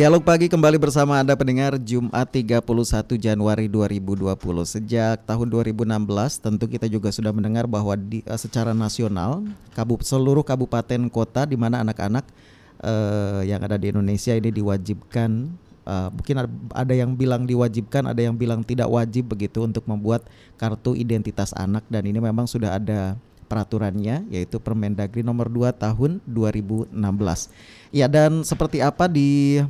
Dialog pagi kembali bersama Anda pendengar Jumat 31 Januari 2020. Sejak tahun 2016 tentu kita juga sudah mendengar bahwa di, uh, secara nasional kabup, seluruh kabupaten kota di mana anak-anak uh, yang ada di Indonesia ini diwajibkan uh, mungkin ada yang bilang diwajibkan, ada yang bilang tidak wajib begitu untuk membuat kartu identitas anak dan ini memang sudah ada peraturannya yaitu Permendagri nomor 2 tahun 2016. Ya dan seperti apa di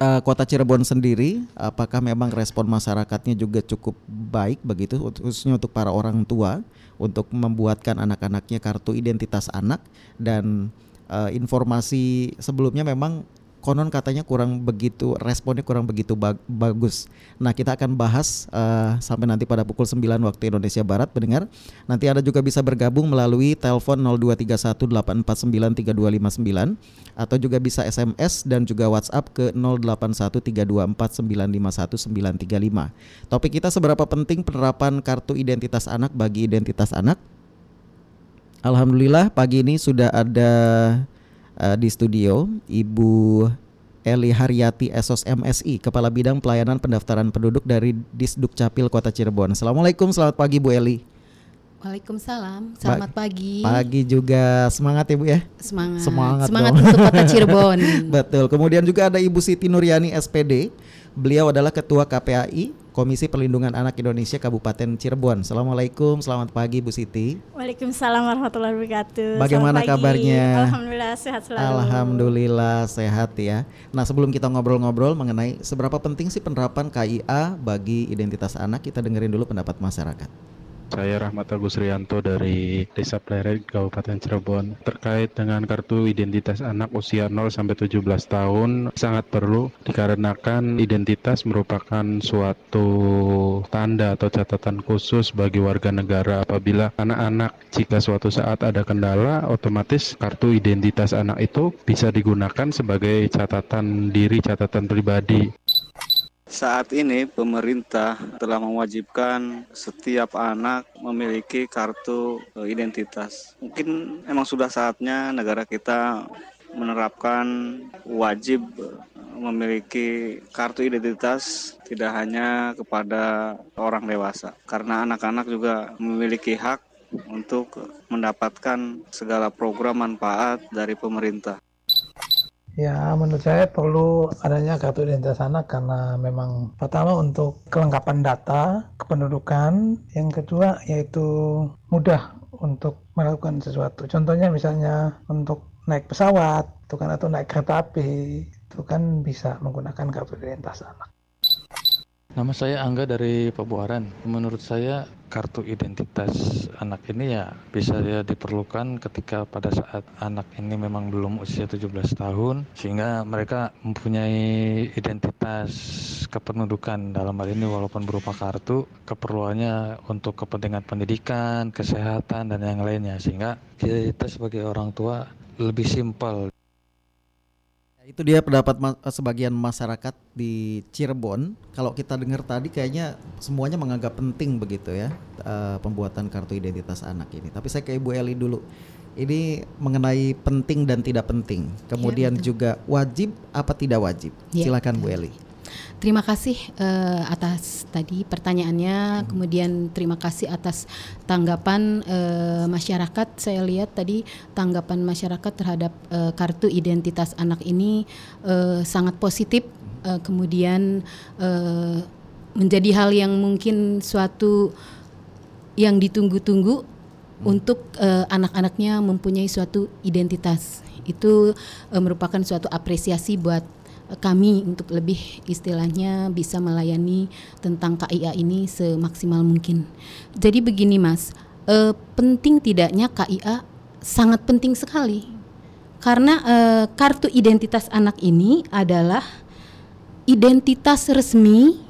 uh, Kota Cirebon sendiri, apakah memang respon masyarakatnya juga cukup baik begitu, khususnya untuk para orang tua untuk membuatkan anak-anaknya kartu identitas anak? Dan uh, informasi sebelumnya memang konon katanya kurang begitu responnya kurang begitu bag bagus. Nah, kita akan bahas uh, sampai nanti pada pukul 9 waktu Indonesia Barat pendengar. Nanti Anda juga bisa bergabung melalui telepon 0231849329 atau juga bisa SMS dan juga WhatsApp ke 081324951935. Topik kita seberapa penting penerapan kartu identitas anak bagi identitas anak? Alhamdulillah pagi ini sudah ada uh, di studio Ibu Eli Haryati Esos MSI, Kepala Bidang Pelayanan Pendaftaran Penduduk dari Disduk Capil Kota Cirebon. Assalamualaikum, selamat pagi Bu Eli. Waalaikumsalam, selamat ba pagi. Pagi juga, semangat ya Bu ya. Semangat. Semangat, semangat untuk Kota Cirebon. Betul. Kemudian juga ada Ibu Siti Nuryani SPD. Beliau adalah Ketua KPAI Komisi Perlindungan Anak Indonesia Kabupaten Cirebon. Assalamualaikum, selamat pagi Bu Siti. Waalaikumsalam warahmatullahi wabarakatuh. Bagaimana kabarnya? Alhamdulillah sehat selalu. Alhamdulillah sehat ya. Nah sebelum kita ngobrol-ngobrol mengenai seberapa penting sih penerapan KIA bagi identitas anak, kita dengerin dulu pendapat masyarakat. Saya Rahmat Agus Rianto dari Desa Pleret, Kabupaten Cirebon. Terkait dengan kartu identitas anak usia 0 sampai 17 tahun sangat perlu dikarenakan identitas merupakan suatu tanda atau catatan khusus bagi warga negara apabila anak-anak jika suatu saat ada kendala otomatis kartu identitas anak itu bisa digunakan sebagai catatan diri, catatan pribadi. Saat ini pemerintah telah mewajibkan setiap anak memiliki kartu e, identitas. Mungkin emang sudah saatnya negara kita menerapkan wajib e, memiliki kartu identitas tidak hanya kepada orang dewasa karena anak-anak juga memiliki hak untuk mendapatkan segala program manfaat dari pemerintah. Ya, menurut saya perlu adanya kartu identitas anak karena memang pertama untuk kelengkapan data kependudukan, yang kedua yaitu mudah untuk melakukan sesuatu. Contohnya misalnya untuk naik pesawat, itu kan atau naik kereta api, itu kan bisa menggunakan kartu identitas anak. Nama saya Angga dari Pabuaran. Menurut saya kartu identitas anak ini ya bisa ya diperlukan ketika pada saat anak ini memang belum usia 17 tahun sehingga mereka mempunyai identitas kependudukan dalam hal ini walaupun berupa kartu keperluannya untuk kepentingan pendidikan, kesehatan dan yang lainnya sehingga kita sebagai orang tua lebih simpel itu dia pendapat ma sebagian masyarakat di Cirebon. Kalau kita dengar tadi kayaknya semuanya menganggap penting begitu ya uh, pembuatan kartu identitas anak ini. Tapi saya ke Ibu Eli dulu. Ini mengenai penting dan tidak penting. Kemudian ya, juga wajib apa tidak wajib. Ya, Silakan Bu Eli. Terima kasih uh, atas tadi pertanyaannya, hmm. kemudian terima kasih atas tanggapan uh, masyarakat. Saya lihat tadi tanggapan masyarakat terhadap uh, kartu identitas anak ini uh, sangat positif. Uh, kemudian uh, menjadi hal yang mungkin suatu yang ditunggu-tunggu hmm. untuk uh, anak-anaknya mempunyai suatu identitas. Itu uh, merupakan suatu apresiasi buat kami untuk lebih istilahnya bisa melayani tentang KIA ini semaksimal mungkin. Jadi begini Mas, eh, penting tidaknya KIA sangat penting sekali karena eh, kartu identitas anak ini adalah identitas resmi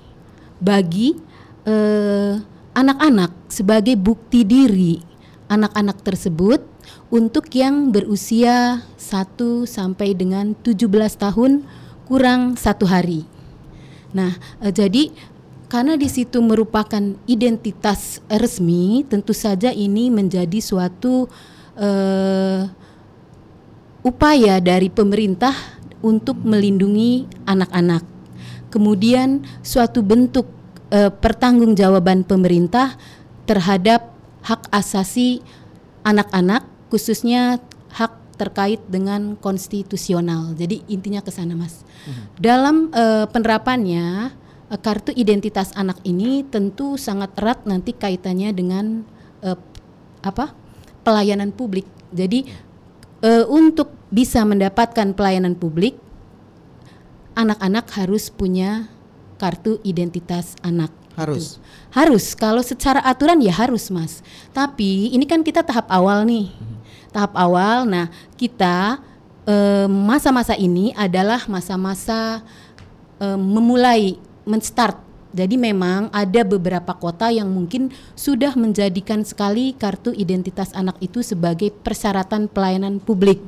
bagi eh, anak-anak sebagai bukti diri anak-anak tersebut untuk yang berusia 1 sampai dengan 17 tahun kurang satu hari. Nah, e, jadi karena di situ merupakan identitas resmi, tentu saja ini menjadi suatu e, upaya dari pemerintah untuk melindungi anak-anak. Kemudian suatu bentuk eh, pertanggungjawaban pemerintah terhadap hak asasi anak-anak khususnya hak terkait dengan konstitusional. Jadi intinya ke sana, Mas. Dalam eh, penerapannya eh, kartu identitas anak ini tentu sangat erat nanti kaitannya dengan eh, apa? pelayanan publik. Jadi eh, untuk bisa mendapatkan pelayanan publik anak-anak harus punya kartu identitas anak. Harus. Gitu. Harus. Kalau secara aturan ya harus, Mas. Tapi ini kan kita tahap awal nih. Tahap awal. Nah, kita eh, masa-masa ini adalah masa-masa eh, memulai menstart. Jadi memang ada beberapa kota yang mungkin sudah menjadikan sekali kartu identitas anak itu sebagai persyaratan pelayanan publik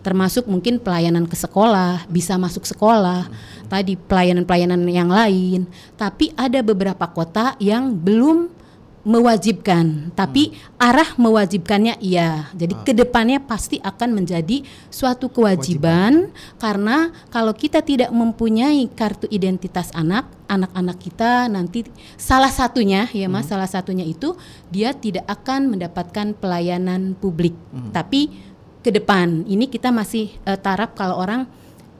termasuk mungkin pelayanan ke sekolah, bisa masuk sekolah, tadi pelayanan-pelayanan yang lain. Tapi ada beberapa kota yang belum mewajibkan, tapi arah mewajibkannya iya. Jadi ke depannya pasti akan menjadi suatu kewajiban, karena kalau kita tidak mempunyai kartu identitas anak, anak-anak kita nanti salah satunya ya mas, salah satunya itu dia tidak akan mendapatkan pelayanan publik, tapi ke depan. Ini kita masih eh, taraf kalau orang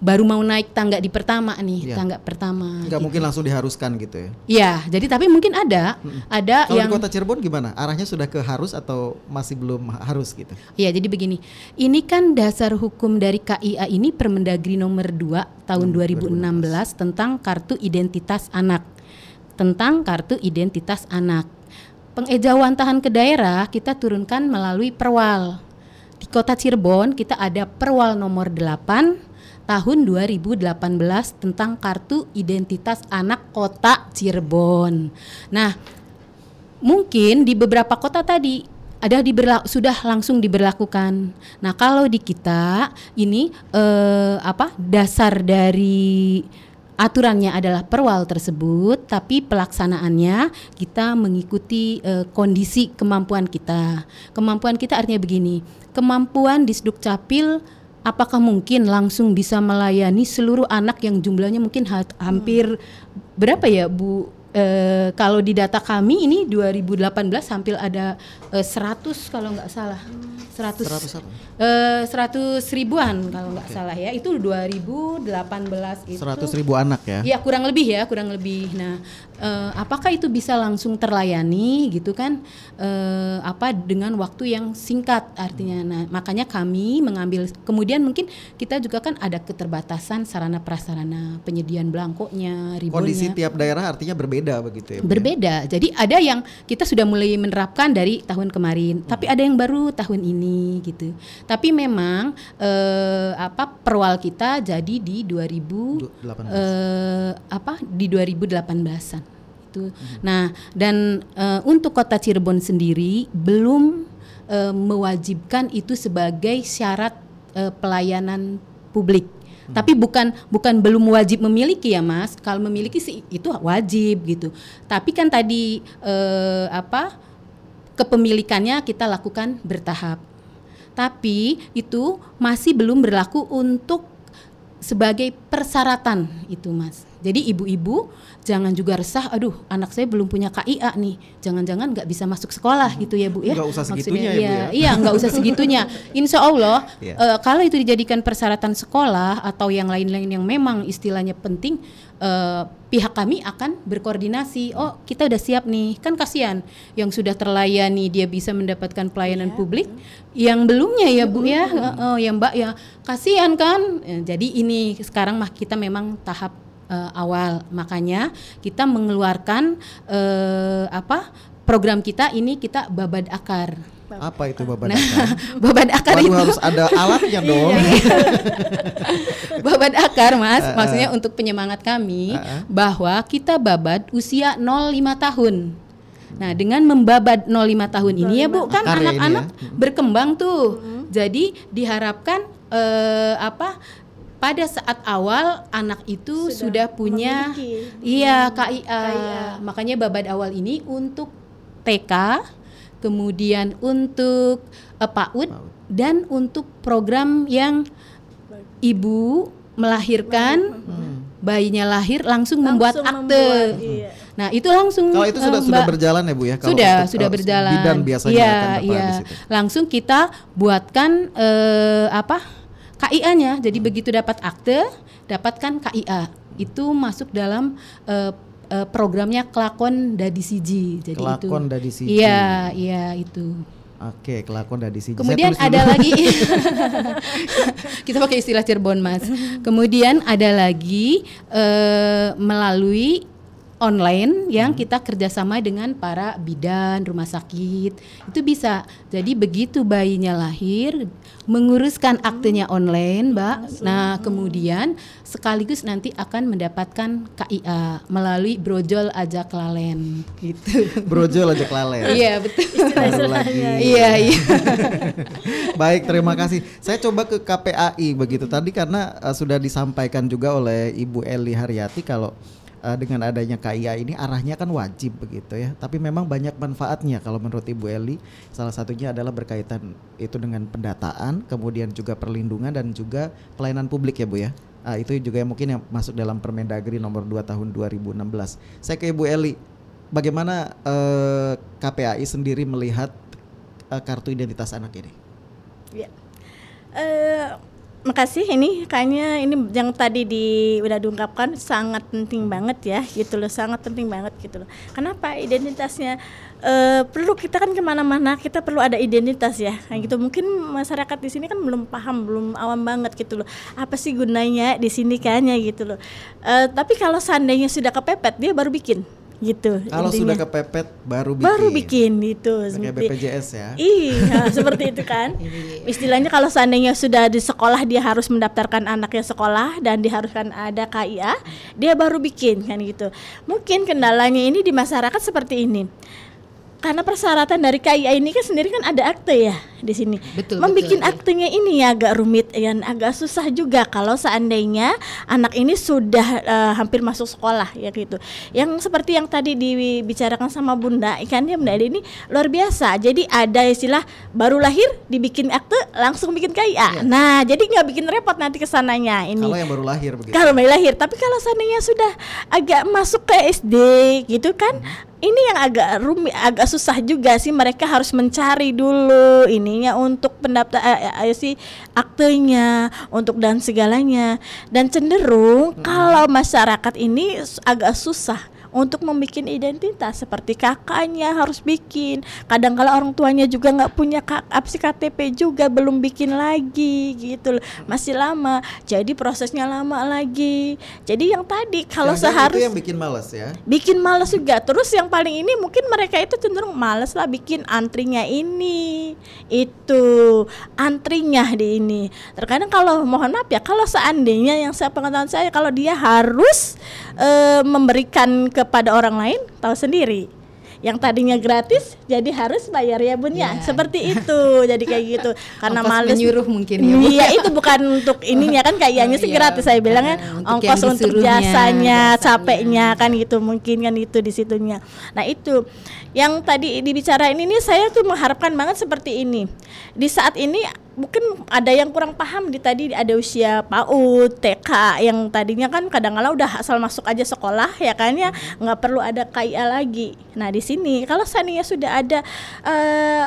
baru mau naik tangga di pertama nih, Iya. tangga pertama. Nggak mungkin langsung diharuskan gitu ya. Iya, jadi tapi mungkin ada, ada Kalau yang di Kota Cirebon gimana? Arahnya sudah ke harus atau masih belum harus gitu? Iya, jadi begini. Ini kan dasar hukum dari KIA ini Permendagri nomor 2 tahun 2016 tentang kartu identitas anak. Tentang kartu identitas anak. Pengejawantahan ke daerah kita turunkan melalui perwal. Di Kota Cirebon kita ada perwal nomor 8 tahun 2018 tentang kartu identitas anak Kota Cirebon. Nah, mungkin di beberapa kota tadi ada diberla- sudah langsung diberlakukan. Nah, kalau di kita ini eh, apa dasar dari aturannya adalah perwal tersebut, tapi pelaksanaannya kita mengikuti eh, kondisi kemampuan kita. Kemampuan kita artinya begini, kemampuan di Capil apakah mungkin langsung bisa melayani seluruh anak yang jumlahnya mungkin ha- hampir berapa ya Bu? Eh, kalau di data kami ini 2018 hampir ada eh, 100 kalau nggak salah 100 100 apa? eh, 100 ribuan kalau nggak salah ya itu 2018 itu 100 ribu anak ya? Ya kurang lebih ya, kurang lebih. Nah, eh, apakah itu bisa langsung terlayani gitu kan? Eh, apa dengan waktu yang singkat artinya. Nah, makanya kami mengambil. Kemudian mungkin kita juga kan ada keterbatasan sarana prasarana penyediaan belangkonya, ribonnya. Kondisi tiap daerah artinya berbeda begitu ya? Ya? Berbeda. Jadi ada yang kita sudah mulai menerapkan dari tahun kemarin, tapi ada yang baru tahun ini gitu. Tapi memang eh, apa perwal kita jadi di 2000 Du- 18. eh, apa di 2018-an itu. Nah, dan eh, untuk Kota Cirebon sendiri belum eh, mewajibkan itu sebagai syarat eh, pelayanan publik. Tapi bukan bukan belum wajib memiliki ya Mas. Kalau memiliki sih itu wajib gitu. Tapi kan tadi eh, apa kepemilikannya kita lakukan bertahap. Tapi itu masih belum berlaku untuk sebagai persyaratan itu Mas. Jadi ibu-ibu jangan juga resah, aduh anak saya belum punya KIA nih, jangan-jangan nggak bisa masuk sekolah gitu ya Bu ya. Nggak usah Maksudnya, segitunya ya, Bu, iya, ya. Iya nggak usah segitunya. Insya Allah Iya. eh, kalau itu dijadikan persyaratan sekolah atau yang lain-lain yang memang istilahnya penting, eh, pihak kami akan berkoordinasi. Oh kita udah siap nih, kan kasihan yang sudah terlayani dia bisa mendapatkan pelayanan publik, yang belumnya ya Bu ya, Eh, eh, yang Mbak ya kasihan kan. Eh, jadi ini sekarang mah kita memang tahap eh, awal, makanya kita mengeluarkan eh, apa program kita ini kita babad akar. Apa itu bapak Nah, Dakar? babad akar Waduh itu harus ada alatnya dong. babat akar mas maksudnya untuk penyemangat kami Uh-uh. bahwa kita babat usia 05 tahun nah dengan membabat 05 tahun ini ya bu kan Akar ya anak-anak ya. berkembang tuh jadi diharapkan eh, apa pada saat awal anak itu sudah, punya memiliki. iya KIA. KIA. makanya babat awal ini untuk TK kemudian untuk eh, PAUD dan untuk program yang ibu melahirkan bayinya lahir langsung, membuat Langsung akte. membuat, iya. Nah, itu langsung Kalau itu eh, sudah sudah Mbak, berjalan ya Bu ya? Kalau sudah untuk, sudah eh, berjalan. Bidan biasanya Iya, akan situ. Langsung kita buatkan eh, apa? KIA-nya. Jadi begitu dapat akte, dapatkan KIA. Itu masuk dalam eh, eh, programnya kelakon dadi siji. Jadi Kelakon itu. dadi siji. Iya, iya itu. Oke, kelakon dari. Saya Kemudian tulis dulu. ada lagi kita pakai istilah Cirebon Mas. Kemudian ada lagi eh, melalui online yang kita kerjasama dengan para bidan rumah sakit itu bisa. Jadi begitu bayinya lahir menguruskan aktenya online, Mbak. Nah kemudian sekaligus nanti akan mendapatkan KIA melalui brojol ajak lalen gitu. Brojol aja kelalen. Iya betul. Iya iya. Baik, terima kasih. Saya coba ke KPAI begitu tadi karena uh, sudah disampaikan juga oleh Ibu Eli Haryati kalau uh, dengan adanya KIA ini arahnya kan wajib begitu ya. Tapi memang banyak manfaatnya kalau menurut Ibu Eli. Salah satunya adalah berkaitan itu dengan pendataan, kemudian juga perlindungan dan juga pelayanan publik ya Bu ya. Ah, itu juga yang mungkin yang masuk dalam Permendagri nomor 2 tahun 2016. Saya ke Ibu Eli. Bagaimana eh, KPAI sendiri melihat eh, kartu identitas anak ini? Ya. Eh, makasih ini kayaknya ini yang tadi di udah diungkapkan sangat penting banget ya gitu loh sangat penting banget gitu loh. Kenapa identitasnya eh, perlu kita kan ke mana-mana kita perlu ada identitas ya kayak gitu. Mungkin masyarakat di sini kan belum paham belum awam banget gitu loh. Apa sih gunanya di sini kayaknya gitu loh. Eh, tapi kalau seandainya sudah kepepet dia baru bikin gitu Kalau intinya. sudah kepepet baru bikin. baru bikin gitu seperti- BPJS ya. Iya, seperti itu kan. Istilahnya kalau seandainya sudah di sekolah dia harus mendaftarkan anaknya sekolah dan diharuskan ada KIA, dia baru bikin kan gitu. Mungkin kendalanya ini di masyarakat seperti ini. Karena persyaratan dari KIA ini kan sendiri kan ada akte ya di sini. Betul, Membikin betul, aktenya ini ya agak rumit dan agak susah juga kalau seandainya anak ini sudah eh, hampir masuk sekolah ya gitu. Yang seperti yang tadi dibicarakan sama Bunda, ikannya Bunda Edi ini luar biasa. Jadi ada istilah baru lahir dibikin akte langsung bikin KIA. Nah, jadi nggak bikin repot nanti ke sananya ini. Kalau yang baru lahir begitu. Kalau bayi lahir, tapi kalau seandainya sudah agak masuk ke SD gitu kan, ini yang agak rumit, agak susah juga sih mereka harus mencari dulu ininya untuk pendaftar eh, eh, sih aktenya, untuk dan segalanya. Dan cenderung kalau masyarakat ini agak susah untuk membuat identitas seperti kakaknya harus bikin. Kadang kalau orang tuanya juga nggak punya apa sih KTP juga belum bikin lagi gitu loh. Masih lama. Jadi prosesnya lama lagi. Jadi yang tadi kalau Jangan-jangan seharus itu yang bikin males ya. bikin males juga. Terus yang paling ini mungkin mereka itu cenderung males lah bikin antrinya ini. Itu antrinya di ini. Terkadang kalau mohon maaf ya kalau seandainya yang saya pengetahuan saya kalau dia harus eh, memberikan kepada orang lain tahu sendiri yang tadinya gratis jadi harus bayar ya bun ya Ya. seperti itu jadi kayak gitu karena Ongkos males menyuruh mungkin ya, Bu. iya itu bukan untuk ininya kan kayaknya Oh, sih iya. gratis saya bilangnya Nah, untuk ongkos untuk jasanya jasanya. capeknya kan gitu mungkin kan itu di situnya. Nah itu yang tadi dibicarain ini saya tuh mengharapkan banget seperti ini. Di saat ini mungkin ada yang kurang paham di tadi ada usia PAUD, TK yang tadinya kan kadang-kala udah asal masuk aja sekolah ya kan ya nggak perlu ada KIA lagi. Nah di sini kalau seandainya sudah ada eh,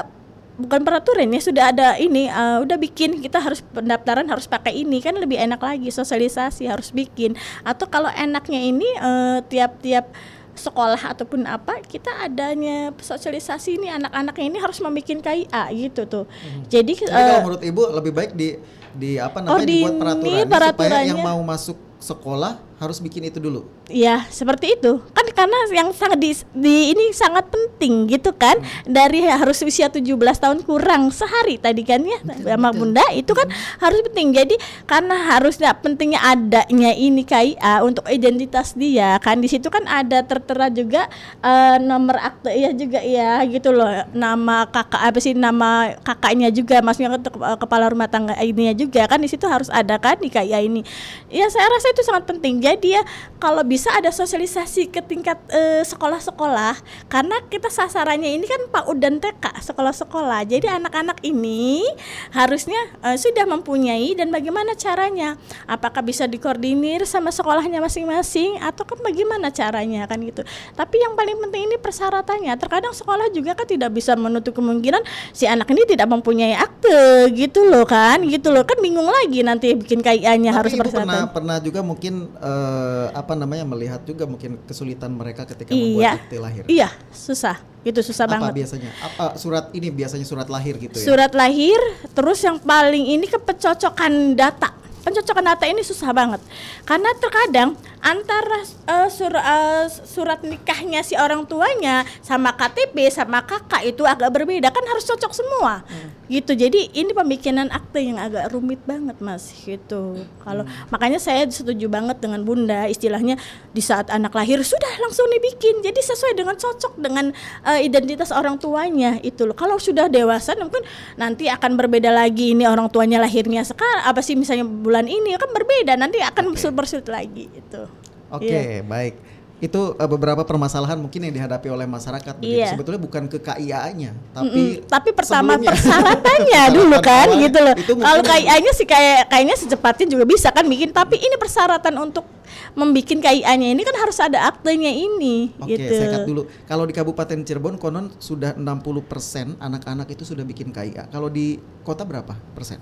bukan peraturan ya sudah ada ini eh, udah bikin kita harus pendaftaran harus pakai ini kan lebih enak lagi sosialisasi harus bikin atau kalau enaknya ini eh, tiap-tiap sekolah ataupun apa kita adanya sosialisasi ini anak-anaknya ini harus membuat KIA gitu tuh. Jadi Jadi eh, kalau menurut Ibu lebih baik di di apa namanya dibuat Ordinir peraturan supaya yang mau masuk sekolah harus bikin itu dulu. Ya seperti itu. Kan karena yang sangat di, di ini sangat penting gitu kan. Dari harus usia 17 tahun kurang sehari tadi kan ya sama bunda itu kan harus penting. Jadi karena harusnya pentingnya adanya ini KIA untuk identitas dia kan. Di situ kan ada tertera juga eh, nomor akte ya juga ya gitu loh. Nama kakak apa sih nama kakaknya juga maksudnya ke- kepala rumah tangga ininya juga kan. Di situ harus ada kan di KIA ini. Ya saya rasa itu sangat penting jadi ya kalau bisa ada sosialisasi ke tingkat eh, sekolah-sekolah karena kita sasarannya ini kan PAUD dan TK sekolah-sekolah. Jadi anak-anak ini harusnya eh, sudah mempunyai dan bagaimana caranya? Apakah bisa dikoordinir sama sekolahnya masing-masing atau kan bagaimana caranya kan gitu. Tapi yang paling penting ini persyaratannya. Terkadang sekolah juga kan tidak bisa menutup kemungkinan si anak ini tidak mempunyai akte gitu loh kan, gitu loh kan bingung lagi nanti bikin KIA-nya harus ibu pernah persyaratan. pernah juga mungkin eh, apa namanya melihat juga mungkin kesulitan mereka ketika Iya. membuat akte lahir. Iya, susah. Gitu susah apa banget. biasanya? Apa surat ini biasanya surat lahir gitu ya? Surat lahir, terus yang paling ini kepencocokan data. Pencocokan data ini susah banget. Karena terkadang antara eh, sur- eh, surat nikahnya si orang tuanya sama KTP sama kakak itu agak berbeda kan harus cocok semua. Gitu. Jadi ini pembikinan akte yang agak rumit banget Mas gitu. Kalau makanya saya setuju banget dengan Bunda istilahnya di saat anak lahir sudah langsung dibikin. Jadi sesuai dengan cocok dengan eh, identitas orang tuanya itu loh. Kalau sudah dewasa mungkin nanti akan berbeda lagi ini orang tuanya lahirnya sekarang apa sih misalnya bulan ini kan berbeda nanti akan bersulit lagi itu. Oke, Iya. baik. Itu eh, beberapa permasalahan mungkin yang dihadapi oleh masyarakat begitu. Iya. Sebetulnya bukan ke KIA-nya, tapi Mm-mm. tapi pertama persyaratannya dulu kan awalnya gitu loh. Kalau KIA-nya sih kayak kayaknya secepatnya juga bisa kan bikin tapi ini persyaratan untuk membikin KIA-nya ini kan harus ada aktenya ini Oke, gitu. saya cut dulu. Kalau di Kabupaten Cirebon konon sudah 60% anak-anak itu sudah bikin KIA. Kalau di kota berapa persen?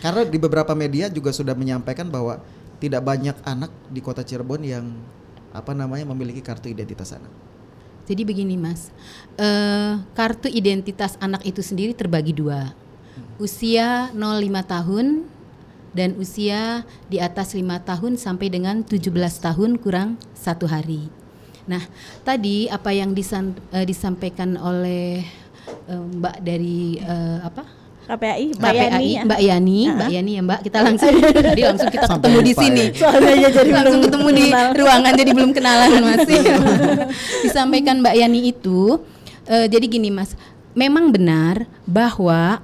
Karena di beberapa media juga sudah menyampaikan bahwa tidak banyak anak di kota Cirebon yang apa namanya memiliki kartu identitas anak. Jadi begini mas, eh, kartu identitas anak itu sendiri terbagi dua, usia 05 tahun dan usia di atas lima tahun sampai dengan 17 tahun kurang satu hari. Nah tadi apa yang disan- eh, disampaikan oleh eh, Mbak dari eh, apa? KPAI, Mbak Yani KPAI, ya. Mbak Yani, Mbak Yani ya Mbak, kita langsung jadi langsung kita Sampai ketemu di sini. ya. Soalnya jadi langsung belum ketemu di kenal. ruangan jadi belum kenalan masih. Disampaikan Mbak Yani itu eh, jadi gini Mas, memang benar bahwa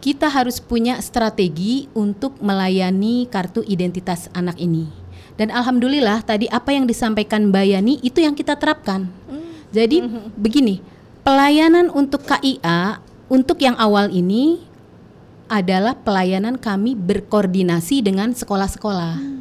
kita harus punya strategi untuk melayani kartu identitas anak ini. Dan alhamdulillah tadi apa yang disampaikan Mbak Yani itu yang kita terapkan. Jadi begini, pelayanan untuk KIA untuk yang awal ini adalah pelayanan kami berkoordinasi dengan sekolah-sekolah.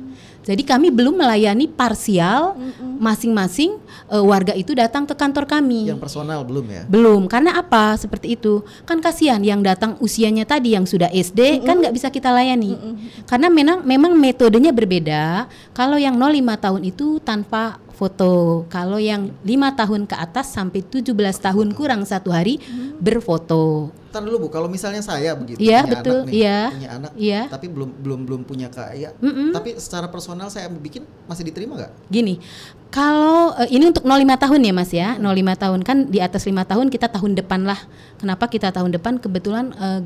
Jadi kami belum melayani parsial masing-masing eh, warga itu datang ke kantor kami. Yang personal belum ya? Belum, karena apa? Seperti itu. Kan kasihan yang datang usianya tadi yang sudah SD kan nggak bisa kita layani. Karena memang memang metodenya berbeda. Kalau yang 05 tahun itu tanpa foto. Kalau yang lima tahun ke atas sampai 17 tahun kurang satu hari berfoto. Ntar dulu Bu, kalau misalnya saya begitu Iya, punya betul. anak nih, Iya. punya anak, Iya. tapi belum belum belum punya KIA, Mm-mm. tapi secara personal saya bikin masih diterima nggak? Gini, kalau eh, ini untuk 05 tahun ya Mas ya, 05 tahun kan di atas lima tahun kita tahun depan lah. Kenapa kita tahun depan? Kebetulan eh,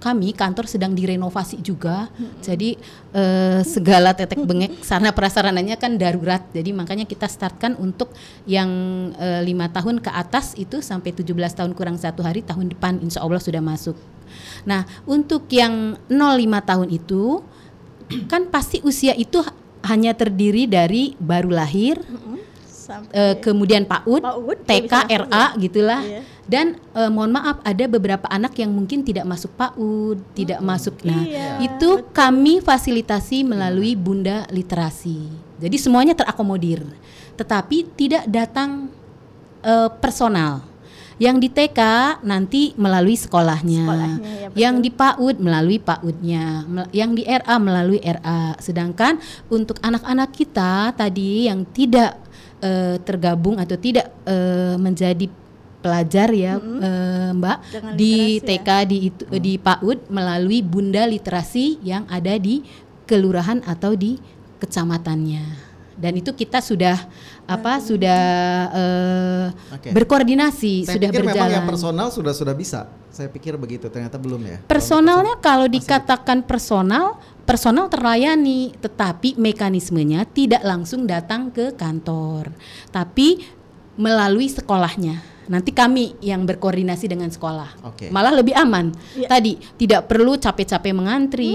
kami kantor sedang direnovasi juga, jadi eh, segala tetek bengek sarana prasarananya kan darurat. Jadi makanya kita startkan untuk yang eh, lima tahun ke atas itu sampai 17 tahun kurang satu hari tahun depan, Insya Allah sudah masuk. Nah untuk yang 05 tahun itu kan pasti usia itu hanya terdiri dari baru lahir, Sampai- eh, kemudian PAUD, PAUD, TK, RA ya. gitulah. Iya. Dan eh, mohon maaf ada beberapa anak yang mungkin tidak masuk PAUD, tidak masuk. Nah, Iya, itu kami fasilitasi melalui Bunda Literasi. Jadi semuanya terakomodir. Tetapi tidak datang eh, personal. Yang di TK nanti melalui sekolahnya. Sekolahnya, ya, betul. yang di PAUD melalui PAUD-nya, yang di RA melalui RA. Sedangkan untuk anak-anak kita tadi yang tidak eh, tergabung atau tidak eh, menjadi pelajar ya eh, Mbak Dengan di literasi ya. TK di itu di PAUD melalui Bunda Literasi yang ada di kelurahan atau di kecamatannya. Dan itu kita sudah apa sudah eh, Oke. berkoordinasi Saya sudah pikir memang berjalan. yang personal sudah sudah bisa. Saya pikir begitu, ternyata belum ya. Personalnya kalau dikatakan personal, personal terlayani, tetapi mekanismenya tidak langsung datang ke kantor. Tapi melalui sekolahnya. Nanti kami yang berkoordinasi dengan sekolah. Oke. Malah lebih aman. Iya. Tadi tidak perlu capek-capek mengantri,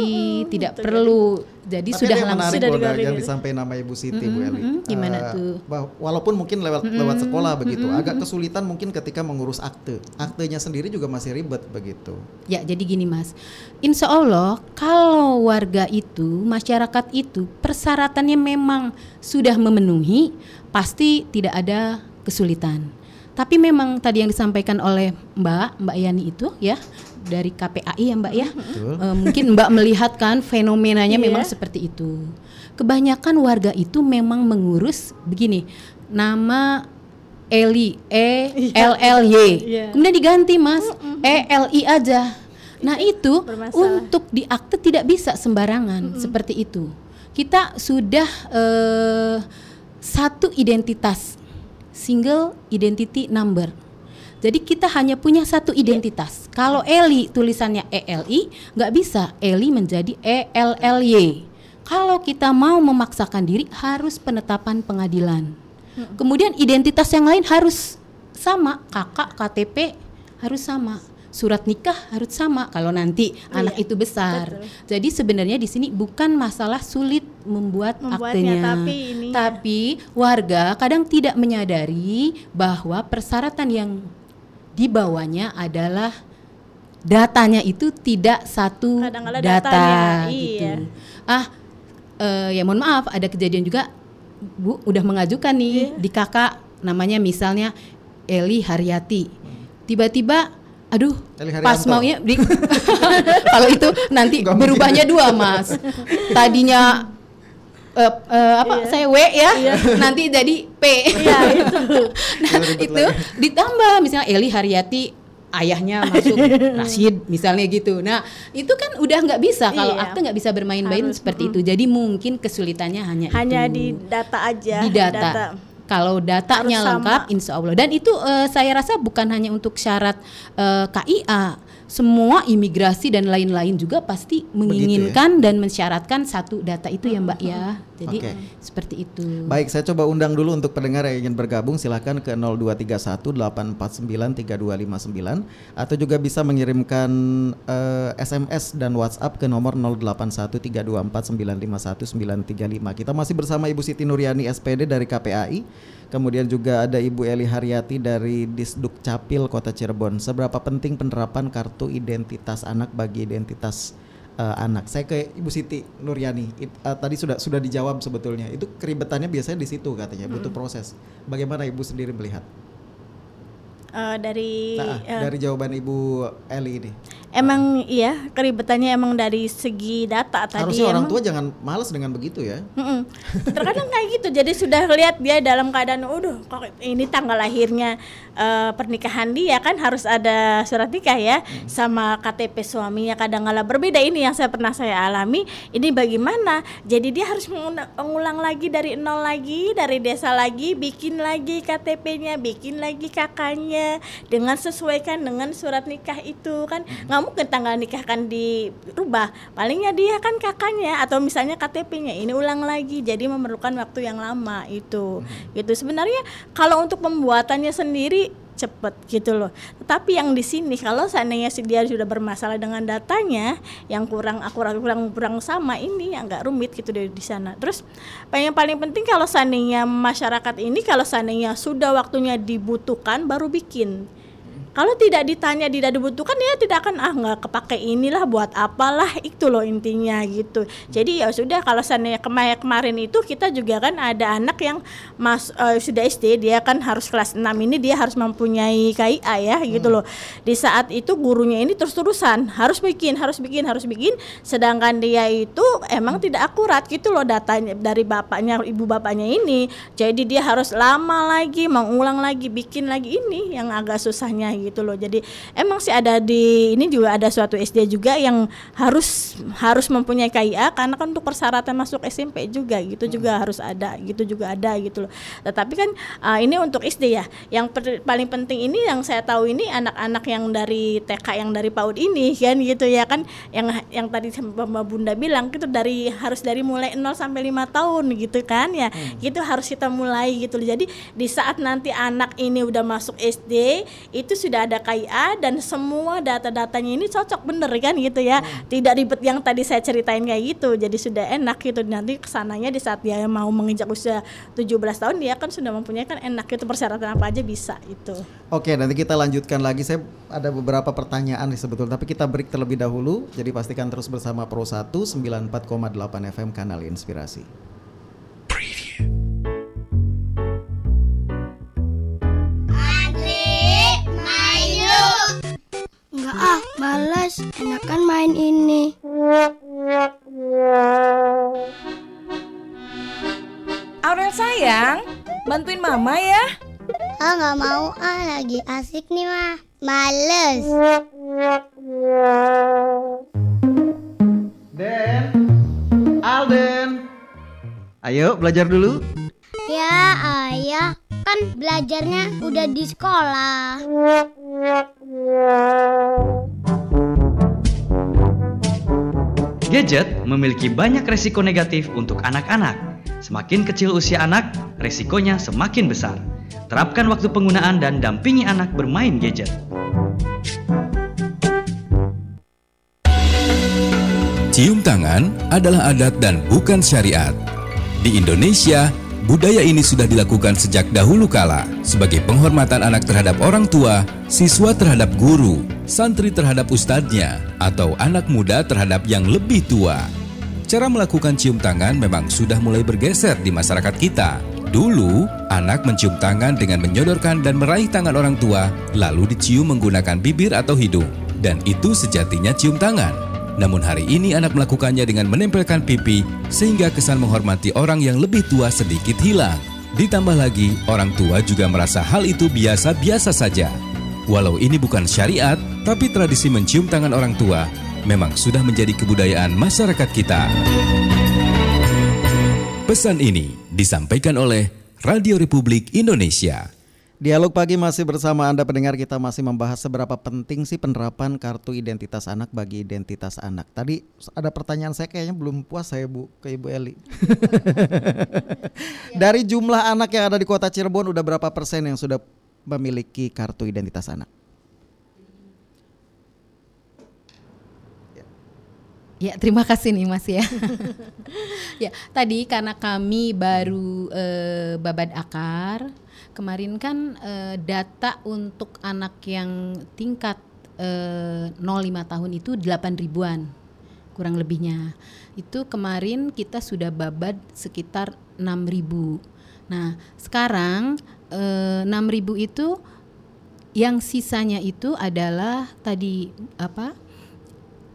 tidak perlu jadi Tapi sudah langsung Sudah digali- yang disampaikan nama Ibu Siti Bu Mm-mm, Eli. Gimana Eh, tuh? walaupun mungkin lewat lewat sekolah begitu, agak kesulitan mungkin ketika mengurus akte. Aktenya sendiri juga masih ribet begitu. Ya, jadi gini Mas. Insya Allah kalau warga itu, masyarakat itu persyaratannya memang sudah memenuhi, pasti tidak ada kesulitan. Tapi memang tadi yang disampaikan oleh Mbak, Mbak Yani itu ya dari KPAI ya Mbak ya. Betul. Eh, mungkin Mbak melihat kan fenomenanya Iya. memang seperti itu. Kebanyakan warga itu memang mengurus begini, nama Eli E L L Y. Iya. Kemudian diganti Mas, E L I aja. Nah, itu bermasalah. untuk di akte tidak bisa sembarangan seperti itu. Kita sudah eh, satu identitas single identity number. Jadi kita hanya punya satu identitas. Kalau Eli tulisannya ELI, nggak bisa Eli menjadi E ELLY. Kalau kita mau memaksakan diri harus penetapan pengadilan. Kemudian identitas yang lain harus sama, kakak, KTP harus sama. Surat nikah harus sama kalau nanti anak itu besar. Jadi sebenarnya di sini bukan masalah sulit membuat Membuatnya, aktenya, tapi tapi warga kadang tidak menyadari bahwa persyaratan yang dibawanya adalah datanya itu tidak satu Kadang-kadang data datanya, gitu. iya. Ah, eh, ya mohon maaf ada kejadian juga Bu udah mengajukan nih Iya. di kakak namanya misalnya Eli Haryati. Tiba-tiba aduh pas Haryanto. maunya di kalau itu nanti Nggak berubahnya dua Mas. Tadinya eh, eh, apa Iya. saya W ya nanti jadi P Iya, itu. nah itu lagi. ditambah misalnya Eli Haryati ayahnya masuk Rashid misalnya gitu nah itu kan udah nggak bisa kalau Iya. akte nggak bisa bermain-main seperti itu jadi mungkin kesulitannya hanya Hanya itu. di data aja. di data. Kalau datanya Harus sama. lengkap, insya Allah. Dan itu eh, saya rasa bukan hanya untuk syarat eh, KIA, semua imigrasi dan lain-lain juga pasti ya? menginginkan dan mensyaratkan satu data itu ya Mbak ya. Jadi Oke. seperti itu. Baik, saya coba undang dulu untuk pendengar yang ingin bergabung silahkan ke 0231 849 3259 atau juga bisa mengirimkan eh, SMS dan WhatsApp ke nomor 081 324 951 935. Kita masih bersama Ibu Siti Nuryani SPD dari KPAI. Kemudian juga ada Ibu Eli Haryati dari Disduk Capil Kota Cirebon. Seberapa penting penerapan kartu identitas anak bagi identitas eh, anak. Saya ke Ibu Siti Nuryani. It- eh, tadi sudah sudah dijawab sebetulnya. Itu keribetannya biasanya di situ katanya, butuh proses. Bagaimana Ibu sendiri melihat? Eh, dari Nah, eh, dari jawaban Ibu Eli ini. Emang iya keribetannya emang dari segi data tadi Harusnya orang emang- tua jangan males dengan begitu ya. Mm-mm. Terkadang kayak gitu. Jadi sudah lihat dia dalam keadaan, udah kok ini tanggal lahirnya eh, pernikahan dia kan harus ada surat nikah ya sama KTP suaminya kadang kala berbeda. Ini yang saya pernah saya alami. Ini bagaimana? Jadi dia harus mengulang lagi dari nol lagi, dari desa lagi, bikin lagi KTP-nya, bikin lagi kakaknya dengan sesuaikan dengan surat nikah itu kan nggak mungkin tanggal nikah kan dirubah. Palingnya dia kan kakaknya atau misalnya KTP-nya ini ulang lagi. Jadi memerlukan waktu yang lama itu. Gitu sebenarnya kalau untuk pembuatannya sendiri cepet gitu loh. Tetapi yang di sini kalau seandainya si dia sudah bermasalah dengan datanya yang kurang akurat kurang kurang sama ini yang nggak rumit gitu dari di sana. Terus yang paling penting kalau seandainya masyarakat ini kalau seandainya sudah waktunya dibutuhkan baru bikin. Kalau tidak ditanya tidak dibutuhkan dia tidak akan ah nggak kepake inilah buat apalah itu loh intinya gitu. Jadi ya sudah kalau seandainya kemarin kemarin itu kita juga kan ada anak yang mas eh, sudah SD dia kan harus kelas 6 ini dia harus mempunyai KIA ya gitu loh. Di saat itu gurunya ini terus-terusan harus bikin harus bikin harus bikin sedangkan dia itu emang tidak akurat gitu loh datanya dari bapaknya ibu bapaknya ini. Jadi dia harus lama lagi mengulang lagi bikin lagi ini yang agak susahnya gitu loh. Jadi emang sih ada di ini juga ada suatu SD juga yang harus harus mempunyai KIA karena kan untuk persyaratan masuk SMP juga gitu juga harus ada gitu juga ada gitu loh. Tetapi kan uh, ini untuk SD ya. Yang per, paling penting ini yang saya tahu ini anak-anak yang dari TK yang dari PAUD ini kan gitu ya kan yang yang tadi Mbak Bunda bilang itu dari harus dari mulai 0 sampai 5 tahun gitu kan ya. Hmm. Gitu harus kita mulai gitu loh. Jadi di saat nanti anak ini udah masuk SD itu sudah ada KIA dan semua data-datanya ini cocok bener kan gitu ya. Hmm. Tidak ribet yang tadi saya ceritain kayak gitu. Jadi sudah enak gitu nanti ke sananya di saat dia mau menginjak usia 17 tahun dia kan sudah mempunyai kan enak itu persyaratan apa aja bisa itu. Oke, nanti kita lanjutkan lagi. Saya ada beberapa pertanyaan nih sebetulnya, tapi kita break terlebih dahulu. Jadi pastikan terus bersama Pro 1 94,8 FM Kanal Inspirasi. Enggak ah, males. Enakan main ini. Aurel sayang, bantuin mama ya. Ah nggak mau ah, lagi asik nih mah. Males. Den, Alden. Ayo belajar dulu. Ya ayah, kan belajarnya udah di sekolah. Gadget memiliki banyak resiko negatif untuk anak-anak. Semakin kecil usia anak, resikonya semakin besar. Terapkan waktu penggunaan dan dampingi anak bermain gadget. Cium tangan adalah adat dan bukan syariat. Di Indonesia, budaya ini sudah dilakukan sejak dahulu kala sebagai penghormatan anak terhadap orang tua, siswa terhadap guru, santri terhadap ustadznya, atau anak muda terhadap yang lebih tua. Cara melakukan cium tangan memang sudah mulai bergeser di masyarakat kita. Dulu, anak mencium tangan dengan menyodorkan dan meraih tangan orang tua, lalu dicium menggunakan bibir atau hidung. Dan itu sejatinya cium tangan. Namun hari ini anak melakukannya dengan menempelkan pipi sehingga kesan menghormati orang yang lebih tua sedikit hilang. Ditambah lagi, orang tua juga merasa hal itu biasa-biasa saja. Walau ini bukan syariat, tapi tradisi mencium tangan orang tua memang sudah menjadi kebudayaan masyarakat kita. Pesan ini disampaikan oleh Radio Republik Indonesia. Dialog pagi masih bersama Anda pendengar kita masih membahas seberapa penting sih penerapan kartu identitas anak bagi identitas anak. Tadi ada pertanyaan saya kayaknya belum puas saya Bu ke Ibu Eli. Dari jumlah anak yang ada di Kota Cirebon udah berapa persen yang sudah memiliki kartu identitas anak? Ya, terima kasih nih Mas ya. ya, tadi karena kami baru eh, babat akar, kemarin kan eh, data untuk anak yang tingkat eh, 05 tahun itu 8 ribuan kurang lebihnya. Itu kemarin kita sudah babat sekitar 6 ribu. Nah, sekarang eh, 6 ribu itu yang sisanya itu adalah tadi apa?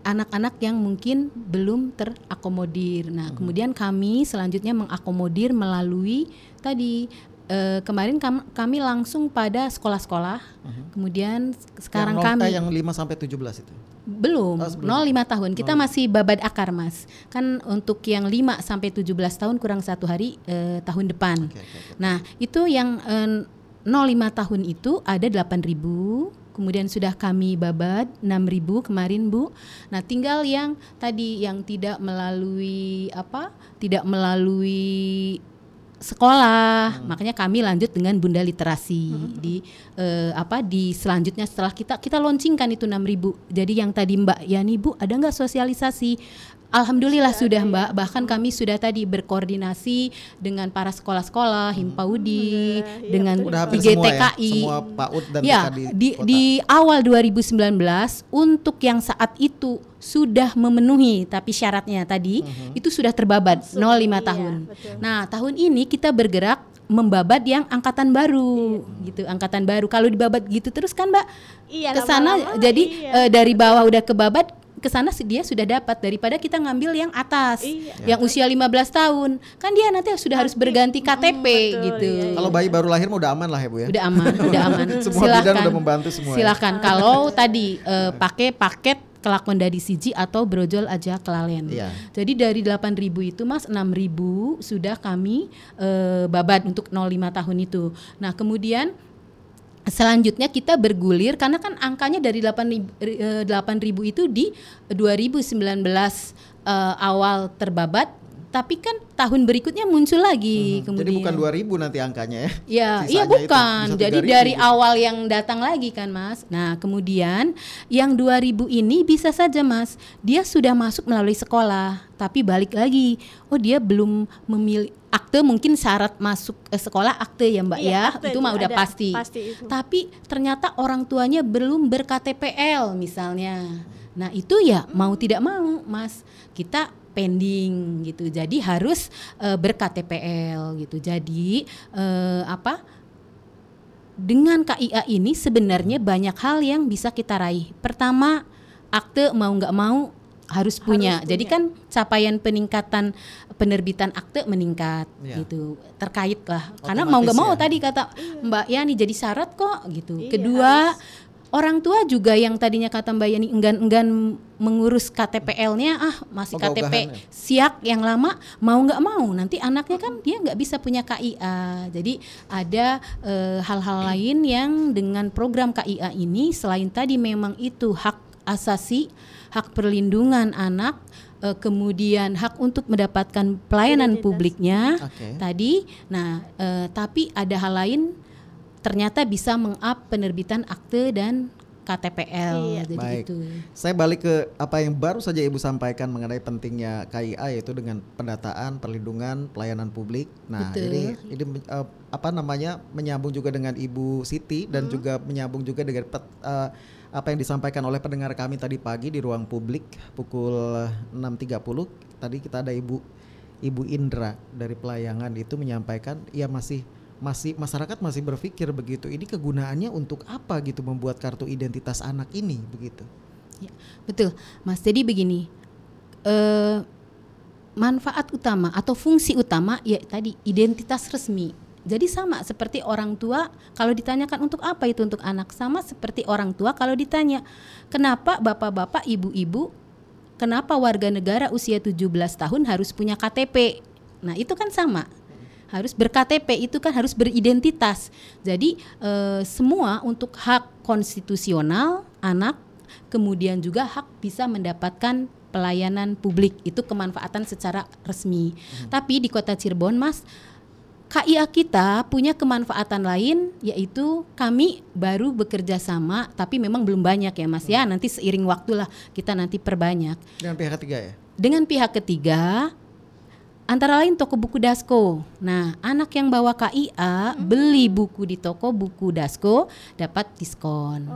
anak-anak yang mungkin belum terakomodir. Nah, hmm. kemudian kami selanjutnya mengakomodir melalui tadi uh, kemarin kam kami langsung pada sekolah-sekolah. Uh-huh. Kemudian sekarang yang kami yang 5 sampai 17 itu. Belum, oh, 05 tahun. Kita 0. masih babad akar, Mas. Kan untuk yang 5 sampai 17 tahun kurang satu hari uh, tahun depan. Okay, okay, okay. Nah, itu yang uh, 05 tahun itu ada 8000 kemudian sudah kami babat 6000 kemarin Bu. Nah, tinggal yang tadi yang tidak melalui apa? Tidak melalui sekolah. Hmm. Makanya kami lanjut dengan Bunda Literasi hmm. di uh, apa di selanjutnya setelah kita kita launchingkan itu 6000. Jadi yang tadi Mbak Yani Bu ada nggak sosialisasi Alhamdulillah sudah, Mbak. Bahkan kami sudah tadi berkoordinasi dengan para sekolah-sekolah, Himpaudi, hmm. dengan ya, IGTKI. Semua, ya? semua PAUD dan ya, di, di, di awal 2019 untuk yang saat itu sudah memenuhi tapi syaratnya tadi uh-huh. itu sudah terbabat Masuk, 05 iya, tahun. Betul. Nah, tahun ini kita bergerak membabat yang angkatan baru iya. gitu, angkatan baru. Kalau dibabat gitu terus kan, Mbak? Iya, ke sana jadi iya. uh, dari bawah udah ke babat ke sana si- dia sudah dapat daripada kita ngambil yang atas, Iya. yang usia 15 tahun. Kan dia nanti sudah harus berganti KTP betul, gitu. iya, Kalau bayi baru lahir mah udah aman lah ya Bu ya. Udah aman, udah aman. Semua bidan udah membantu semua ya. Silakan kalau tadi eh, pakai paket kelakuan dari siji atau brojol aja kelalen. Iya. Jadi dari 8.000 itu Mas 6.000 sudah kami eh, babat untuk 05 tahun itu. Nah, kemudian selanjutnya kita bergulir karena kan angkanya dari 8.000 eh, 8.000 itu di 2019 eh, awal terbabat tapi kan tahun berikutnya muncul lagi kemudian Jadi bukan 2000 nanti angkanya ya. Ya, iya itu bukan. Jadi 3.000 dari gitu. awal yang datang lagi kan, Mas. Nah, kemudian yang 2000 ini bisa saja, Mas. Dia sudah masuk melalui sekolah, tapi balik lagi. Oh, dia belum memilih akte mungkin syarat masuk eh, sekolah akte ya, Mbak Iya, ya. Itu mah udah ada, pasti. pasti itu. Tapi ternyata orang tuanya belum ber-KTPL misalnya. Nah, itu ya mau tidak mau, Mas. Kita pending gitu. Jadi harus eh, ber-KTPL gitu. Jadi eh, apa? Dengan KIA ini sebenarnya banyak hal yang bisa kita raih. Pertama, akte mau nggak mau harus punya. Jadi kan capaian peningkatan penerbitan akte meningkat Iya. gitu. Terkait lah. Karena mau Otomatis nggak mau ya. tadi kata Mbak Yani jadi syarat kok gitu. Iya, Kedua, orang tua juga yang tadinya kata Mbak Yani enggan-enggan mengurus KTPL-nya ah masih KTP ya. siak yang lama mau nggak mau nanti anaknya kan dia nggak bisa punya KIA jadi ada eh, hal-hal lain yang dengan program KIA ini selain tadi memang itu hak asasi hak perlindungan anak eh, kemudian hak untuk mendapatkan pelayanan Identitas. publiknya Oke. tadi nah eh, tapi ada hal lain ternyata bisa meng-up penerbitan akte dan KTPL Iya. jadi Baik. itu Saya balik ke apa yang baru saja Ibu sampaikan mengenai pentingnya KIA yaitu dengan pendataan, perlindungan, pelayanan publik. Nah, Betul. ini ini eh, apa namanya menyambung juga dengan Ibu Siti dan juga menyambung juga dengan pet- eh, apa yang disampaikan oleh pendengar kami tadi pagi di ruang publik pukul 6.30. Tadi kita ada Ibu Ibu Indra dari Pelayangan itu menyampaikan ia masih masih masyarakat masih berpikir begitu. Ini kegunaannya untuk apa gitu membuat kartu identitas anak ini begitu. Ya, betul, Mas. Jadi begini, eh, manfaat utama atau fungsi utama ya tadi identitas resmi. Jadi sama seperti orang tua kalau ditanyakan untuk apa itu untuk anak sama seperti orang tua kalau ditanya kenapa bapak-bapak, ibu-ibu, kenapa warga negara usia 17 tahun harus punya KTP. Nah, itu kan sama harus ber-KTP itu kan harus beridentitas. Jadi eh, semua untuk hak konstitusional anak, kemudian juga hak bisa mendapatkan pelayanan publik itu kemanfaatan secara resmi. Tapi di Kota Cirebon, Mas, KIA kita punya kemanfaatan lain yaitu kami baru bekerja sama tapi memang belum banyak ya Mas ya nanti seiring waktu lah kita nanti perbanyak Dengan pihak ketiga ya. dengan pihak ketiga antara lain toko buku Dasko. Nah, anak yang bawa KIA beli buku di toko buku Dasko dapat diskon.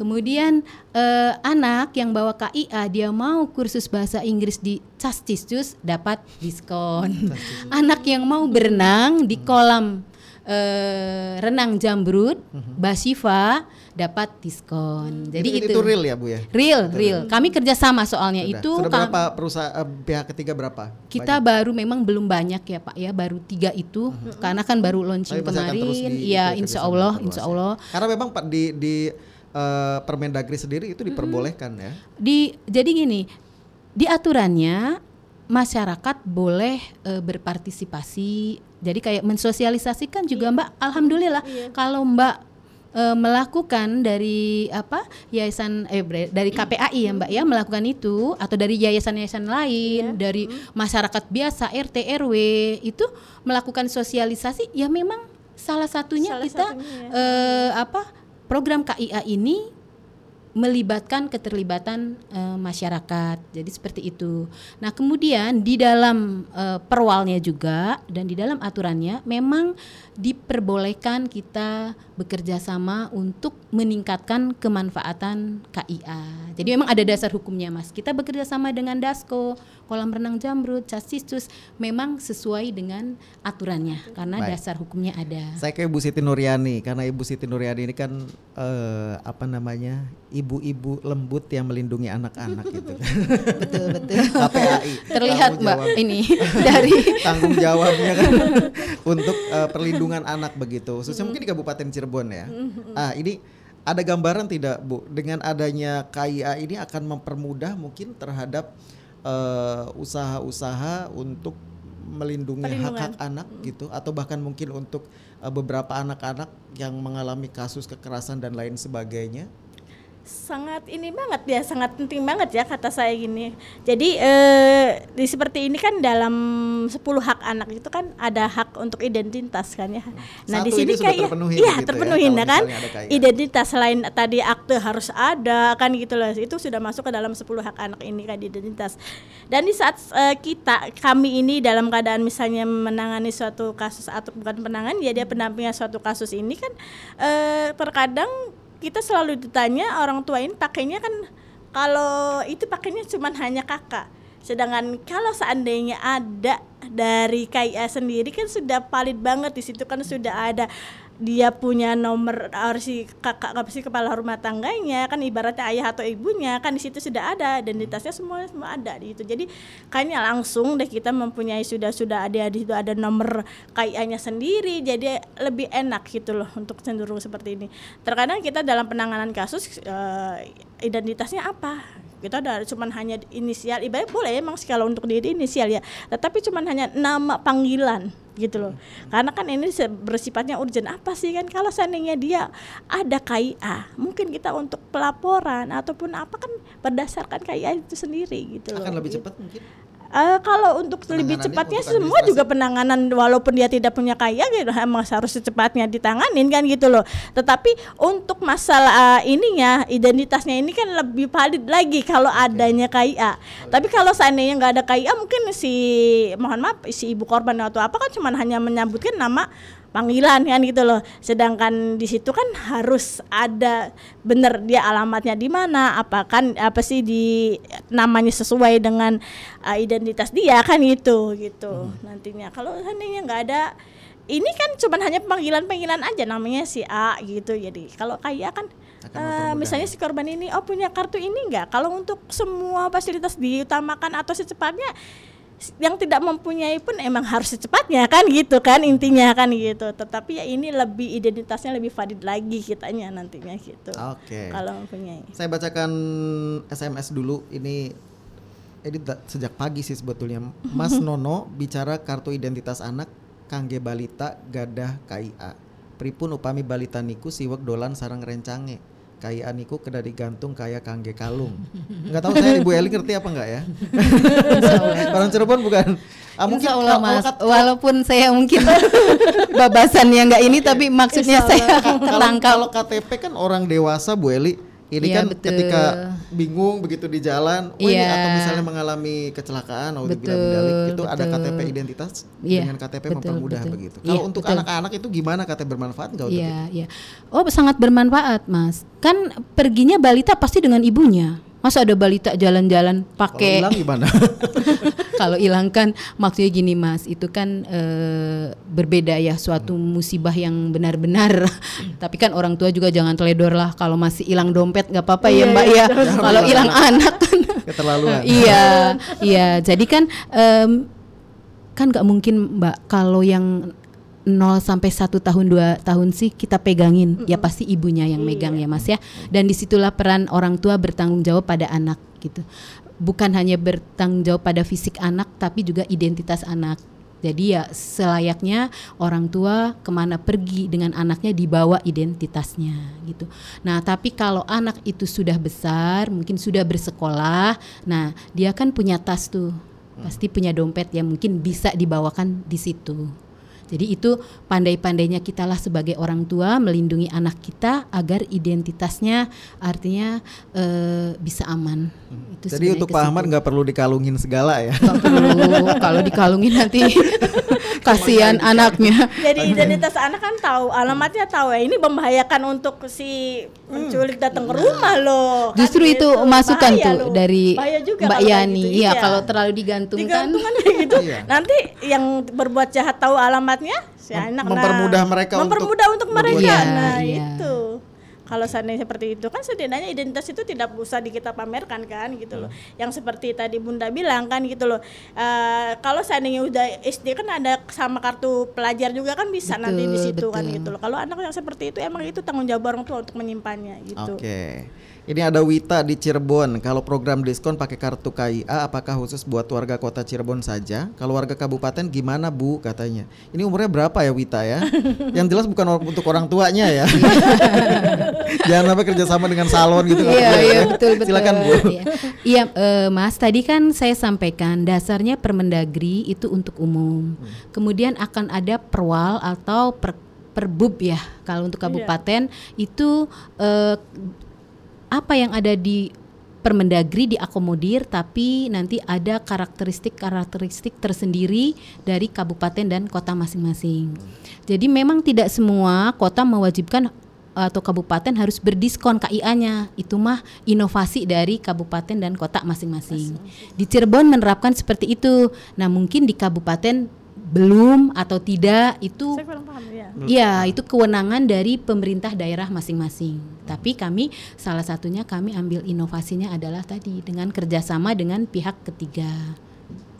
Kemudian eh, anak yang bawa KIA dia mau kursus bahasa Inggris di Chastistus dapat diskon. anak yang mau berenang di kolam eh, renang Jambrut, Basiva dapat diskon. Jadi itu, itu, itu real ya Bu ya. Real, real. Kami kerjasama soalnya Sudah. itu. Sudah berapa perusahaan eh, pihak ketiga berapa? kita Banyak. baru memang belum banyak ya Pak ya, baru tiga itu karena kan baru launching Tapi kemarin. Iya, itu insya Allah, insya ya. Allah. Karena memang Pak di di eh, Permendagri sendiri itu diperbolehkan ya. Di jadi gini, di aturannya masyarakat boleh eh, berpartisipasi. Jadi kayak mensosialisasikan juga Mbak. Alhamdulillah kalau Mbak eh, melakukan dari apa yayasan eh dari KPAI ya Mbak ya melakukan itu atau dari yayasan-yayasan lain dari masyarakat biasa RT RW itu melakukan sosialisasi ya memang salah satunya Salah kita satunya ya. eh, apa program KIA ini melibatkan keterlibatan eh, masyarakat. Jadi seperti itu. Nah, kemudian di dalam eh, perwalnya juga dan di dalam aturannya memang diperbolehkan kita bekerja sama untuk meningkatkan kemanfaatan KIA. Jadi memang ada dasar hukumnya, Mas. Kita bekerja sama dengan Dasko, kolam renang Jamrut, Casistus memang sesuai dengan aturannya karena Baik. dasar hukumnya ada. Saya ke Ibu Siti Nuryani karena Ibu Siti Nuryani ini kan eh, apa namanya ibu-ibu lembut yang melindungi anak-anak gitu. betul betul. KPAI. Terlihat Mbak ini dari tanggung jawabnya kan untuk uh, perlindungan anak begitu. Khususnya mungkin di Kabupaten Cirebon ya. Ah, ini ada gambaran tidak Bu dengan adanya KIA ini akan mempermudah mungkin terhadap uh, usaha-usaha untuk melindungi hak-hak anak gitu atau bahkan mungkin untuk uh, beberapa anak-anak yang mengalami kasus kekerasan dan lain sebagainya. Sangat ini banget ya sangat penting banget ya kata saya gini. Jadi eh, di seperti ini kan dalam 10 hak anak itu kan ada hak untuk identitas kan ya. Nah di Satu sini ini sudah kayak terpenuhi iya begitu ya, terpenuhi nah kan? identitas selain tadi akte harus ada kan gitu loh. Itu sudah masuk ke dalam 10 hak anak ini kan identitas. Dan di saat eh, kita kami ini dalam keadaan misalnya menangani suatu kasus atau bukan penanganan ya dia pendampingan suatu kasus ini kan eh, terkadang kita selalu ditanya orang tua ini pakainya kan kalau itu pakainya cuma hanya kakak. Sedangkan kalau seandainya ada dari KIA sendiri kan sudah valid banget di situ kan sudah ada dia punya nomor harus si kakak apa sih kepala rumah tangganya kan ibaratnya ayah atau ibunya kan di situ sudah ada identitasnya semua semua ada di itu jadi kayaknya langsung deh kita mempunyai sudah sudah ada di situ ada nomor KIA-nya sendiri jadi lebih enak gitu loh untuk cenderung seperti ini. Terkadang kita dalam penanganan kasus eh, identitasnya apa kita ada cuman hanya inisial. Ibarat boleh emang sih kalau untuk diri inisial ya. Tetapi cuman hanya nama panggilan gitu loh. Karena kan ini bersifatnya urgent apa sih kan? Kalau seandainya dia ada KIA mungkin kita untuk pelaporan ataupun apa kan berdasarkan KIA itu sendiri gitu loh. Akan lebih Gitu. cepat mungkin. Eh, kalau untuk lebih cepatnya untuk semua juga penanganan walaupun dia tidak punya kaya gitu emang harus secepatnya ditanganin kan gitu loh. Tetapi untuk masalah eh, ininya identitasnya ini kan lebih valid lagi kalau adanya KIA. Tapi kalau seandainya nggak ada KIA mungkin si mohon maaf si ibu korban atau apa kan cuma hanya menyebutkan nama panggilan kan gitu loh. Sedangkan di situ kan harus ada bener dia alamatnya di mana, apa kan apa sih di namanya sesuai dengan uh, identitas dia kan itu gitu nantinya. Kalau seandainya nggak ada ini kan cuma hanya panggilan-panggilan aja namanya si A gitu. Jadi kalau kayak kan eh, misalnya si korban ini oh punya kartu ini enggak? Kalau untuk semua fasilitas diutamakan atau secepatnya yang tidak mempunyai pun emang harus secepatnya kan gitu kan intinya kan gitu tetapi ya ini lebih identitasnya lebih valid lagi kitanya nantinya gitu Oke. kalau mempunyai Saya bacakan SMS dulu ini ini sejak pagi sih sebetulnya. Mas Nono bicara kartu identitas anak kangge balita gadah KIA. Pripun upami balita niku siwek dolan sarang rencange. KIA niku kedah digantung kaya kangge kalung. Enggak tahu saya Ibu Eli ngerti apa enggak ya? Orang Cirebon bukan. Ah, Insya Allah kalau- mas, kalau kat- walaupun saya mungkin babasannya nggak ini, tapi maksudnya Insya saya. Kalau- ketangkap. Kalau KTP kan orang dewasa Bu Eli. Ini Iya, kan betul. ketika bingung begitu di jalan, oh ini Iya. atau misalnya mengalami kecelakaan atau Betul, itu ada betul. KTP identitas Iya, dengan KTP betul, mempermudah betul. begitu. Iya, Kalau untuk betul. anak-anak itu gimana KTP bermanfaat nggak untuk Iya, iya. Oh, sangat bermanfaat, Mas. Kan perginya balita pasti dengan ibunya. Masa ada balita jalan-jalan Kalau pakai hilang gimana? kalau hilang kan maksudnya gini Mas, itu kan eh, berbeda ya suatu musibah yang benar-benar. Tapi kan orang tua juga jangan teledor lah kalau masih hilang dompet nggak apa-apa ya Iya, Mbak iya, ya. Kalau hilang anak kan Keterlaluan. iya, iya. Jadi kan em, kan nggak mungkin Mbak kalau yang 0 sampai 1 tahun 2 tahun sih kita pegangin. Ya pasti ibunya yang megang ya Mas ya. Dan di situlah peran orang tua bertanggung jawab pada anak gitu. Bukan hanya bertanggung jawab pada fisik anak tapi juga identitas anak. Jadi ya selayaknya orang tua ke mana pergi dengan anaknya dibawa identitasnya gitu. Nah tapi kalau anak itu sudah besar, mungkin sudah bersekolah, nah dia kan punya tas tuh, pasti punya dompet yang mungkin bisa dibawakan di situ. Jadi itu pandai-pandainya kita lah sebagai orang tua melindungi anak kita agar identitasnya artinya eh, bisa aman. Itu Jadi untuk Pak Ahmad nggak perlu dikalungin segala ya. Perlu kalau dikalungin nanti kasihan anaknya. Jadi identitas anak kan tahu, alamatnya tahu ya. Ini membahayakan untuk si penculik datang ke rumah loh. Kan Justru itu gitu. masukan tuh loh. dari Mbak Yani. gitu. Iya, kalau terlalu digantungkan. digantungkan gitu. Iya. Nanti yang berbuat jahat tahu alamatnya si anak. mempermudah mereka untuk mempermudah untuk, mereka. Iya, nah iya. itu. Kalau seandainya seperti itu kan setidaknya identitas itu tidak usah di kita pamerkan kan gitu loh. Yang seperti tadi Bunda bilang kan gitu loh. Eh, kalau seandainya udah SD kan ada sama kartu pelajar juga kan bisa Betul, nanti di situ kan betul. gitu loh. Kalau anak yang seperti itu emang itu tanggung jawab orang tua untuk menyimpannya gitu. Oke. Ini ada Wita di Cirebon. Kalau program diskon pakai kartu KIA apakah khusus buat warga kota Cirebon saja? Kalau warga kabupaten gimana Bu katanya? Ini umurnya berapa ya Wita ya? Yang jelas bukan untuk orang tuanya ya. Jangan sampai kerjasama dengan salon gitu. Iya, boleh iya ya. betul betul. Silakan Bu. Iya, Iya, eh, Mas, tadi kan saya sampaikan dasarnya Permendagri itu untuk umum. Kemudian akan ada perwal atau per, perbub ya. Kalau untuk kabupaten itu eh, apa yang ada di Permendagri diakomodir tapi nanti ada karakteristik-karakteristik tersendiri dari kabupaten dan kota masing-masing. Jadi memang tidak semua kota mewajibkan atau kabupaten harus berdiskon KIA-nya. Itu mah inovasi dari kabupaten dan kota masing-masing. Di Cirebon menerapkan seperti itu. Nah, mungkin di kabupaten belum atau tidak itu Saya kurang paham ya. Iya, itu kewenangan dari pemerintah daerah masing-masing. Tapi kami salah satunya kami ambil inovasinya adalah tadi dengan kerjasama dengan pihak ketiga,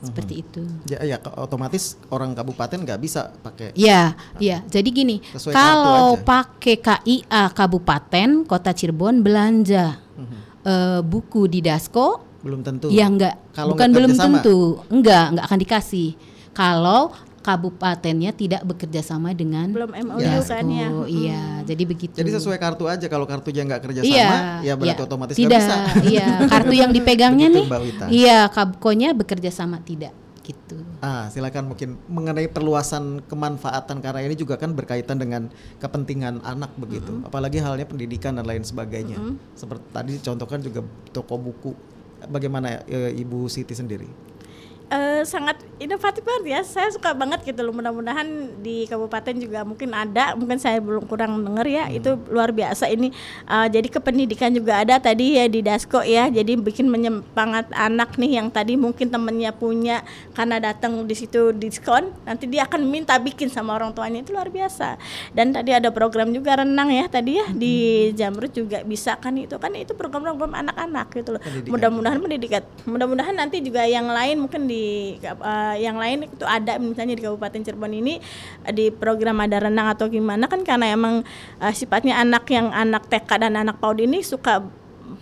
seperti itu. Ya, ya otomatis orang kabupaten nggak bisa pakai. Iya, iya. Jadi gini, kalau pakai KIA Kabupaten Kota Cirebon belanja Mhm. eh, buku di Dasko, Belum tentu. ya enggak, Kalau bukan belum tentu, enggak, enggak akan dikasih. Kalau kabupatennya tidak bekerja sama dengan Belum MOU Dasko, kan ya. Iya, jadi begitu. Jadi sesuai kartu aja kalau kartunya nggak kerja sama, Iya, ya berarti iya. otomatis tidak. nggak bisa. Iya, kartu yang dipegangnya Begitu, nih. Mbak Wita. Iya, kabkonya bekerja sama tidak gitu. Ah, silakan mungkin mengenai perluasan kemanfaatan karena ini juga kan berkaitan dengan kepentingan anak begitu. Apalagi halnya pendidikan dan lain sebagainya. Seperti tadi contohkan juga toko buku. Bagaimana eh, Ibu Siti sendiri? Eh, sangat inovatif banget ya. Saya suka banget gitu loh. Mudah-mudahan di kabupaten juga mungkin ada. Mungkin saya belum kurang dengar ya. Itu luar biasa ini. Eh, jadi kependidikan juga ada tadi ya di Dasko ya. Jadi bikin menyemangat anak nih yang tadi mungkin temennya punya karena datang di situ diskon. Nanti dia akan minta bikin sama orang tuanya itu luar biasa. Dan tadi ada program juga renang ya tadi ya di Jamrut juga bisa kan itu kan itu program-program anak-anak gitu loh. Mudah-mudahan pendidikan. Mudah-mudahan nanti juga yang lain mungkin di eh, yang lain itu ada misalnya di Kabupaten Cirebon ini eh, di program ada renang atau gimana kan karena emang eh, sifatnya anak yang anak TK dan anak PAUD ini suka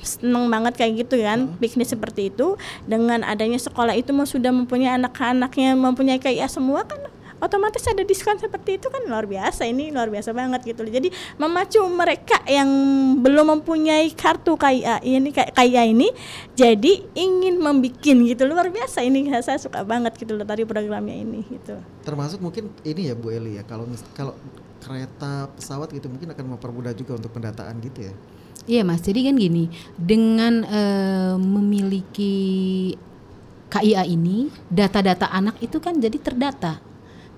seneng banget kayak gitu kan piknik seperti itu. Dengan adanya sekolah itu mau sudah mempunyai anak-anaknya mempunyai kayak semua kan otomatis ada diskon seperti itu kan luar biasa ini luar biasa banget gitu loh. jadi memacu mereka yang belum mempunyai kartu KIA ini kayak KIA ini jadi ingin membikin gitu luar biasa ini saya suka banget gitu loh tadi programnya ini gitu Termasuk mungkin ini ya Bu Eli ya kalau kalau kereta pesawat gitu mungkin akan mempermudah juga untuk pendataan gitu ya. Iya mas, jadi kan gini, dengan eh, memiliki KIA ini, data-data anak itu kan jadi terdata.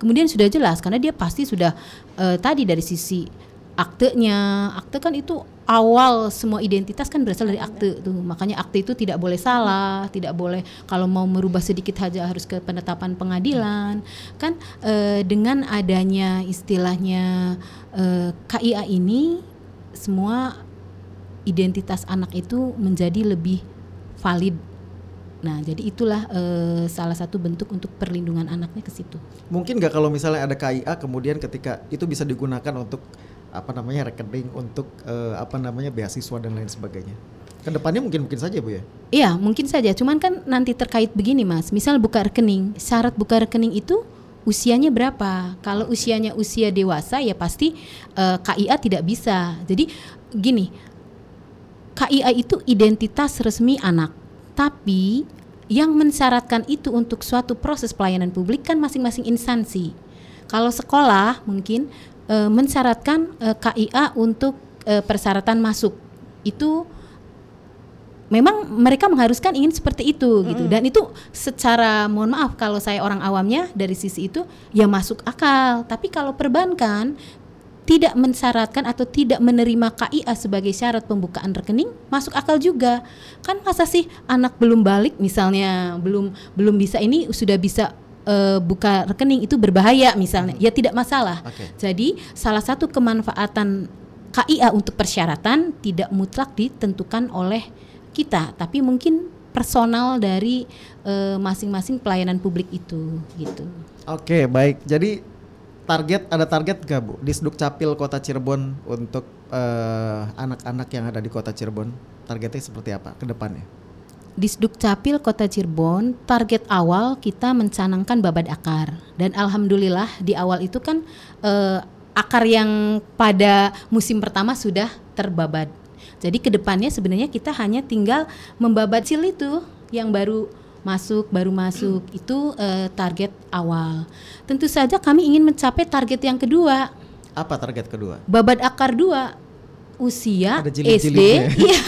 Kemudian sudah jelas karena dia pasti sudah eh, tadi dari sisi aktenya, akte kan itu awal semua identitas kan berasal dari akte tuh. Makanya akte itu tidak boleh salah, tidak boleh kalau mau merubah sedikit saja harus ke penetapan pengadilan. Kan eh, dengan adanya istilahnya eh, KIA ini semua identitas anak itu menjadi lebih valid. Nah, jadi itulah eh, salah satu bentuk untuk perlindungan anaknya ke situ. Mungkin nggak kalau misalnya ada KIA kemudian ketika itu bisa digunakan untuk apa namanya rekening untuk eh, apa namanya beasiswa dan lain sebagainya. Ke depannya mungkin mungkin saja bu ya. Iya, mungkin saja. Cuman kan nanti terkait begini, Mas. Misal buka rekening, syarat buka rekening itu usianya berapa? Kalau usianya usia dewasa ya pasti eh, KIA tidak bisa. Jadi gini, KIA itu identitas resmi anak. Tapi yang mensyaratkan itu untuk suatu proses pelayanan publik kan masing-masing instansi. Kalau sekolah mungkin eh, mensyaratkan eh, KIA untuk eh, persyaratan masuk. Itu memang mereka mengharuskan ingin seperti itu gitu. Dan itu secara mohon maaf kalau saya orang awamnya dari sisi itu ya masuk akal. Tapi kalau perbankan tidak mensyaratkan atau tidak menerima KIA sebagai syarat pembukaan rekening masuk akal juga kan masa sih anak belum balik misalnya belum belum bisa ini sudah bisa eh, buka rekening itu berbahaya misalnya ya tidak masalah Oke. jadi salah satu kemanfaatan KIA untuk persyaratan tidak mutlak ditentukan oleh kita, tapi mungkin personal dari eh, masing-masing pelayanan publik itu gitu. Oke, baik. Jadi target ada target gak Bu di Capil Kota Cirebon untuk eh, anak-anak yang ada di Kota Cirebon? Targetnya seperti apa ke depannya? Di Capil Kota Cirebon, target awal kita mencanangkan babad akar dan alhamdulillah di awal itu kan eh, akar yang pada musim pertama sudah terbabad. Jadi ke depannya sebenarnya kita hanya tinggal membabat sil itu yang baru masuk baru masuk. Itu uh, target awal. Tentu saja kami ingin mencapai target yang kedua. Apa target kedua? Babat akar dua. Usia SD iya.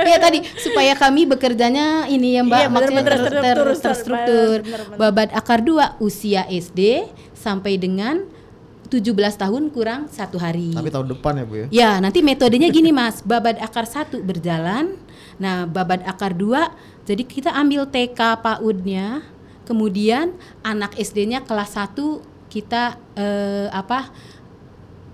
Ya tadi. Supaya kami bekerjanya ini ya Mbak. Iya, maksudnya bener, ter, ter, ter, terstruktur. Babat akar dua usia SD sampai dengan 17 tahun kurang satu hari. Tapi tahun depan ya Bu ya? Ya nanti metodenya gini Mas, babat akar satu berjalan, nah babat akar dua jadi kita ambil TK PAUD-nya, kemudian anak SD-nya kelas 1 kita eh, apa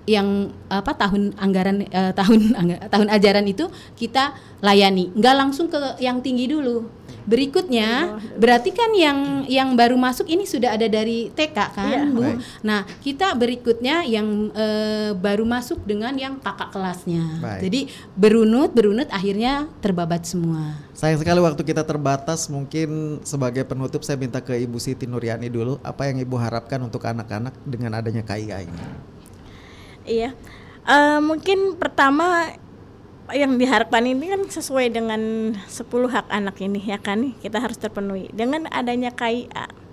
yang apa tahun anggaran eh, tahun tahun ajaran itu kita layani, nggak langsung ke yang tinggi dulu Berikutnya berarti kan yang yang baru masuk ini sudah ada dari TK kan, iya. Bu. Baik. Nah, kita berikutnya yang e, baru masuk dengan yang kakak kelasnya. Baik. Jadi berunut berunut akhirnya terbabat semua. Sayang sekali waktu kita terbatas. Mungkin sebagai penutup saya minta ke Ibu Siti Nuryani dulu apa yang Ibu harapkan untuk anak-anak dengan adanya KIA ini. Iya. Uh, mungkin pertama yang diharapkan ini kan sesuai dengan 10 hak anak ini ya kan? Kita harus terpenuhi. Dengan adanya KIA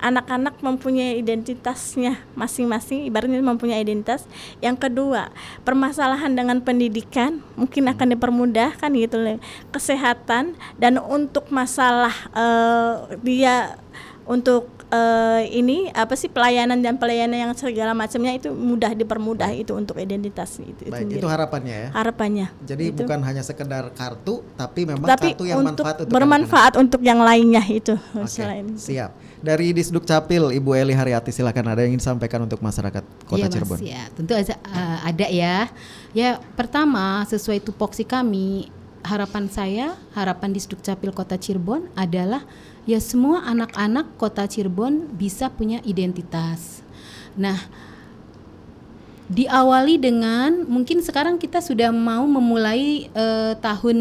anak-anak mempunyai identitasnya masing-masing ibaratnya mempunyai identitas. Yang kedua permasalahan dengan pendidikan mungkin akan dipermudah kan gitu kesehatan dan untuk masalah uh, dia untuk uh, ini apa sih pelayanan dan pelayanan yang segala macamnya itu mudah dipermudah itu untuk identitas itu. Baik, itu, itu harapannya ya. Harapannya. Jadi itu. bukan hanya sekedar kartu tapi memang tapi kartu yang untuk manfaat untuk bermanfaat anak untuk yang lainnya itu okay, selain Siap. Dari Disduk Capil Ibu Eli Haryati silakan ada yang ingin disampaikan untuk masyarakat Kota iya, Cirebon. Mas, ya, tentu aja uh, ada ya. Ya, pertama sesuai tupoksi kami harapan saya, harapan Disduk Capil Kota Cirebon adalah ya semua anak-anak kota Cirebon bisa punya identitas. Nah, diawali dengan mungkin sekarang kita sudah mau memulai uh, tahun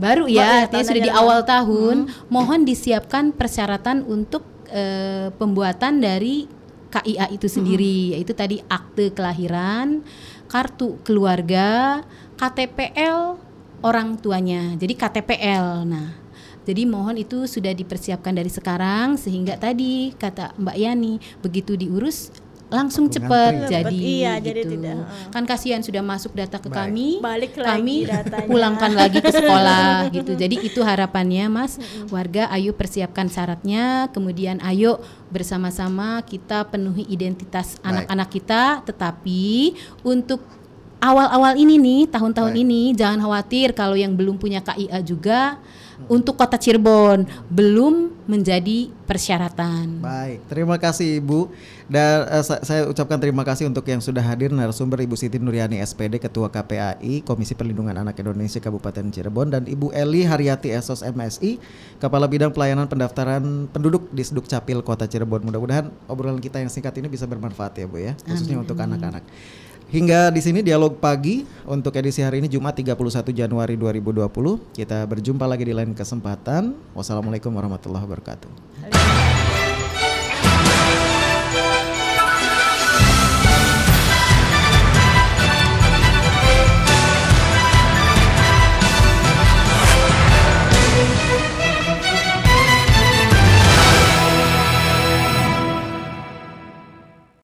baru ya, artinya sudah di awal tahun, hmm. mohon disiapkan persyaratan untuk uh, pembuatan dari KIA itu sendiri, hmm. yaitu tadi akte kelahiran, kartu keluarga, KTPL orang tuanya. Jadi KTPL. Nah, jadi mohon itu sudah dipersiapkan dari sekarang sehingga tadi kata Mbak Yani begitu diurus langsung cepat jadi iya, gitu. jadi tidak kan kasihan sudah masuk data ke Baik. kami balik kami datanya. pulangkan lagi ke sekolah gitu. Jadi itu harapannya mas. Warga ayo persiapkan syaratnya. Kemudian ayo bersama-sama kita penuhi identitas anak-anak kita. Tetapi untuk awal-awal ini nih tahun-tahun ini jangan khawatir kalau yang belum punya KIA juga untuk kota Cirebon belum menjadi persyaratan. Baik, terima kasih Ibu. Dan uh, saya ucapkan terima kasih untuk yang sudah hadir narasumber Ibu Siti Nuryani SPD Ketua KPAI Komisi Perlindungan Anak Indonesia Kabupaten Cirebon dan Ibu Eli Haryati Esos MSI Kepala Bidang Pelayanan Pendaftaran Penduduk di Sduk Capil Kota Cirebon. Mudah-mudahan obrolan kita yang singkat ini bisa bermanfaat ya Bu ya, khususnya Amin. untuk anak-anak. Hingga di sini dialog pagi untuk edisi hari ini Jumat 31 Januari 2020. Kita berjumpa lagi di lain kesempatan. Wassalamualaikum warahmatullahi wabarakatuh.